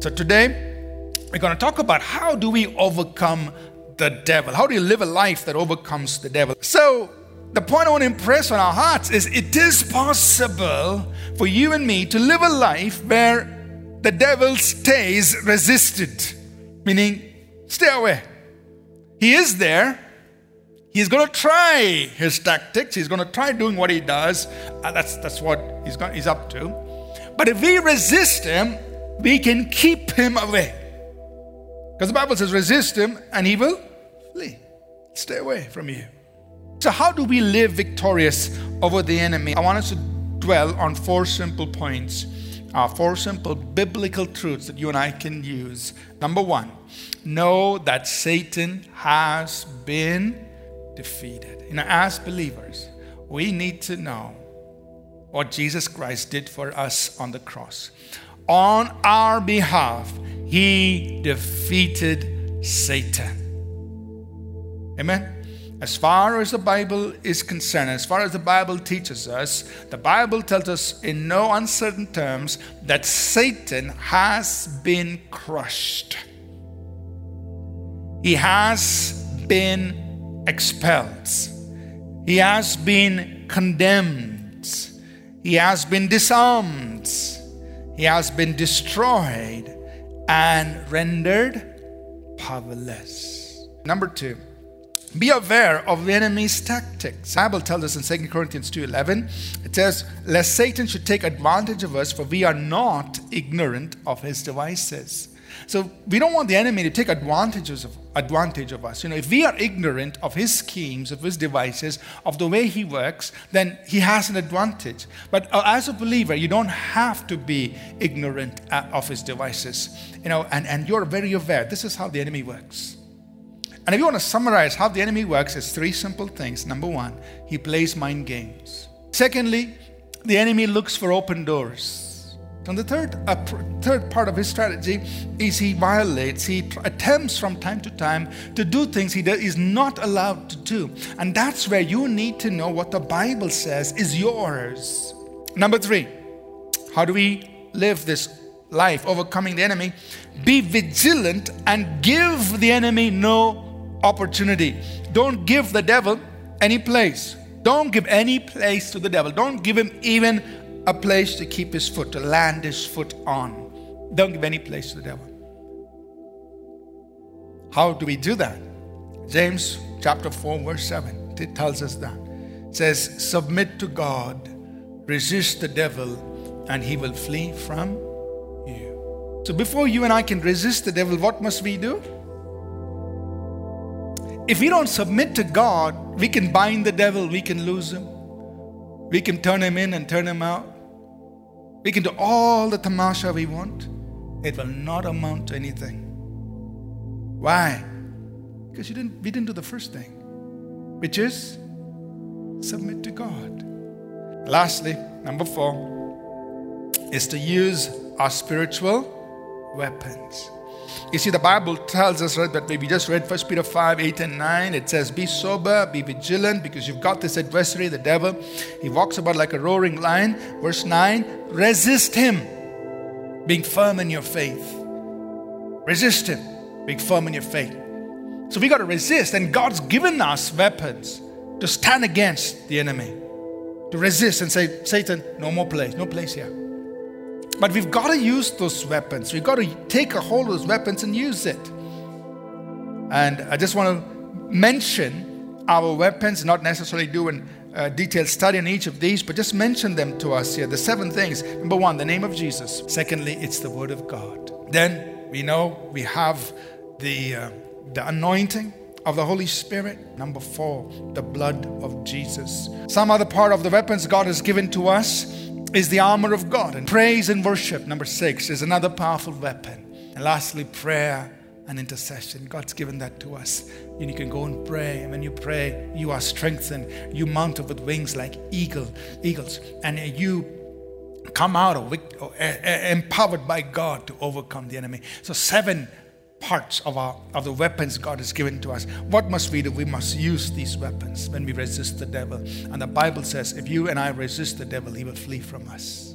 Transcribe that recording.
So today, we're going to talk about how do we overcome the devil? How do you live a life that overcomes the devil? So, the point I want to impress on our hearts is it is possible for you and me to live a life where the devil stays resisted, meaning stay away. He is there. He's going to try his tactics. He's going to try doing what he does. Uh, that's, that's what he's, got, he's up to. But if we resist him, we can keep him away. Because the Bible says, resist him and he will flee. Stay away from you. So, how do we live victorious over the enemy? I want us to dwell on four simple points, uh, four simple biblical truths that you and I can use. Number one, know that Satan has been defeated. You know, as believers, we need to know what Jesus Christ did for us on the cross. On our behalf, he defeated Satan. Amen. As far as the Bible is concerned, as far as the Bible teaches us, the Bible tells us in no uncertain terms that Satan has been crushed. He has been expelled. He has been condemned. He has been disarmed. He has been destroyed and rendered powerless. Number two, be aware of the enemy's tactics. The Bible tells us in 2 Corinthians 2:11, it says, "Lest Satan should take advantage of us, for we are not ignorant of his devices." So we don't want the enemy to take advantages of advantage of us. You know, if we are ignorant of his schemes, of his devices, of the way he works, then he has an advantage. But uh, as a believer, you don't have to be ignorant uh, of his devices. You know, and, and you're very aware. This is how the enemy works. And if you want to summarize how the enemy works, it's three simple things. Number one, he plays mind games. Secondly, the enemy looks for open doors. And the third, uh, third part of his strategy is he violates, he attempts from time to time to do things he is not allowed to do. And that's where you need to know what the Bible says is yours. Number three, how do we live this life overcoming the enemy? Be vigilant and give the enemy no opportunity. Don't give the devil any place. Don't give any place to the devil. Don't give him even a place to keep his foot, to land his foot on. Don't give any place to the devil. How do we do that? James chapter 4, verse 7, it tells us that. It says, Submit to God, resist the devil, and he will flee from you. So before you and I can resist the devil, what must we do? If we don't submit to God, we can bind the devil, we can lose him. We can turn him in and turn him out. We can do all the tamasha we want. It will not amount to anything. Why? Because you didn't, we didn't do the first thing, which is submit to God. Lastly, number four is to use our spiritual weapons. You see, the Bible tells us, right, that we just read 1 Peter 5 8 and 9. It says, Be sober, be vigilant, because you've got this adversary, the devil. He walks about like a roaring lion. Verse 9 Resist him, being firm in your faith. Resist him, being firm in your faith. So we got to resist, and God's given us weapons to stand against the enemy, to resist and say, Satan, no more place, no place here. But we've got to use those weapons. We've got to take a hold of those weapons and use it. And I just want to mention our weapons, not necessarily do a uh, detailed study on each of these, but just mention them to us here. The seven things. Number one, the name of Jesus. Secondly, it's the Word of God. Then we know we have the, uh, the anointing of the Holy Spirit. Number four, the blood of Jesus. Some other part of the weapons God has given to us is the armor of God. And praise and worship, number six, is another powerful weapon. And lastly, prayer and intercession. God's given that to us. And you can go and pray. And when you pray, you are strengthened. You mount up with wings like eagle, eagles. And you come out of eh, eh, empowered by God to overcome the enemy. So seven parts of our of the weapons God has given to us. What must we do? We must use these weapons when we resist the devil. And the Bible says if you and I resist the devil, he will flee from us.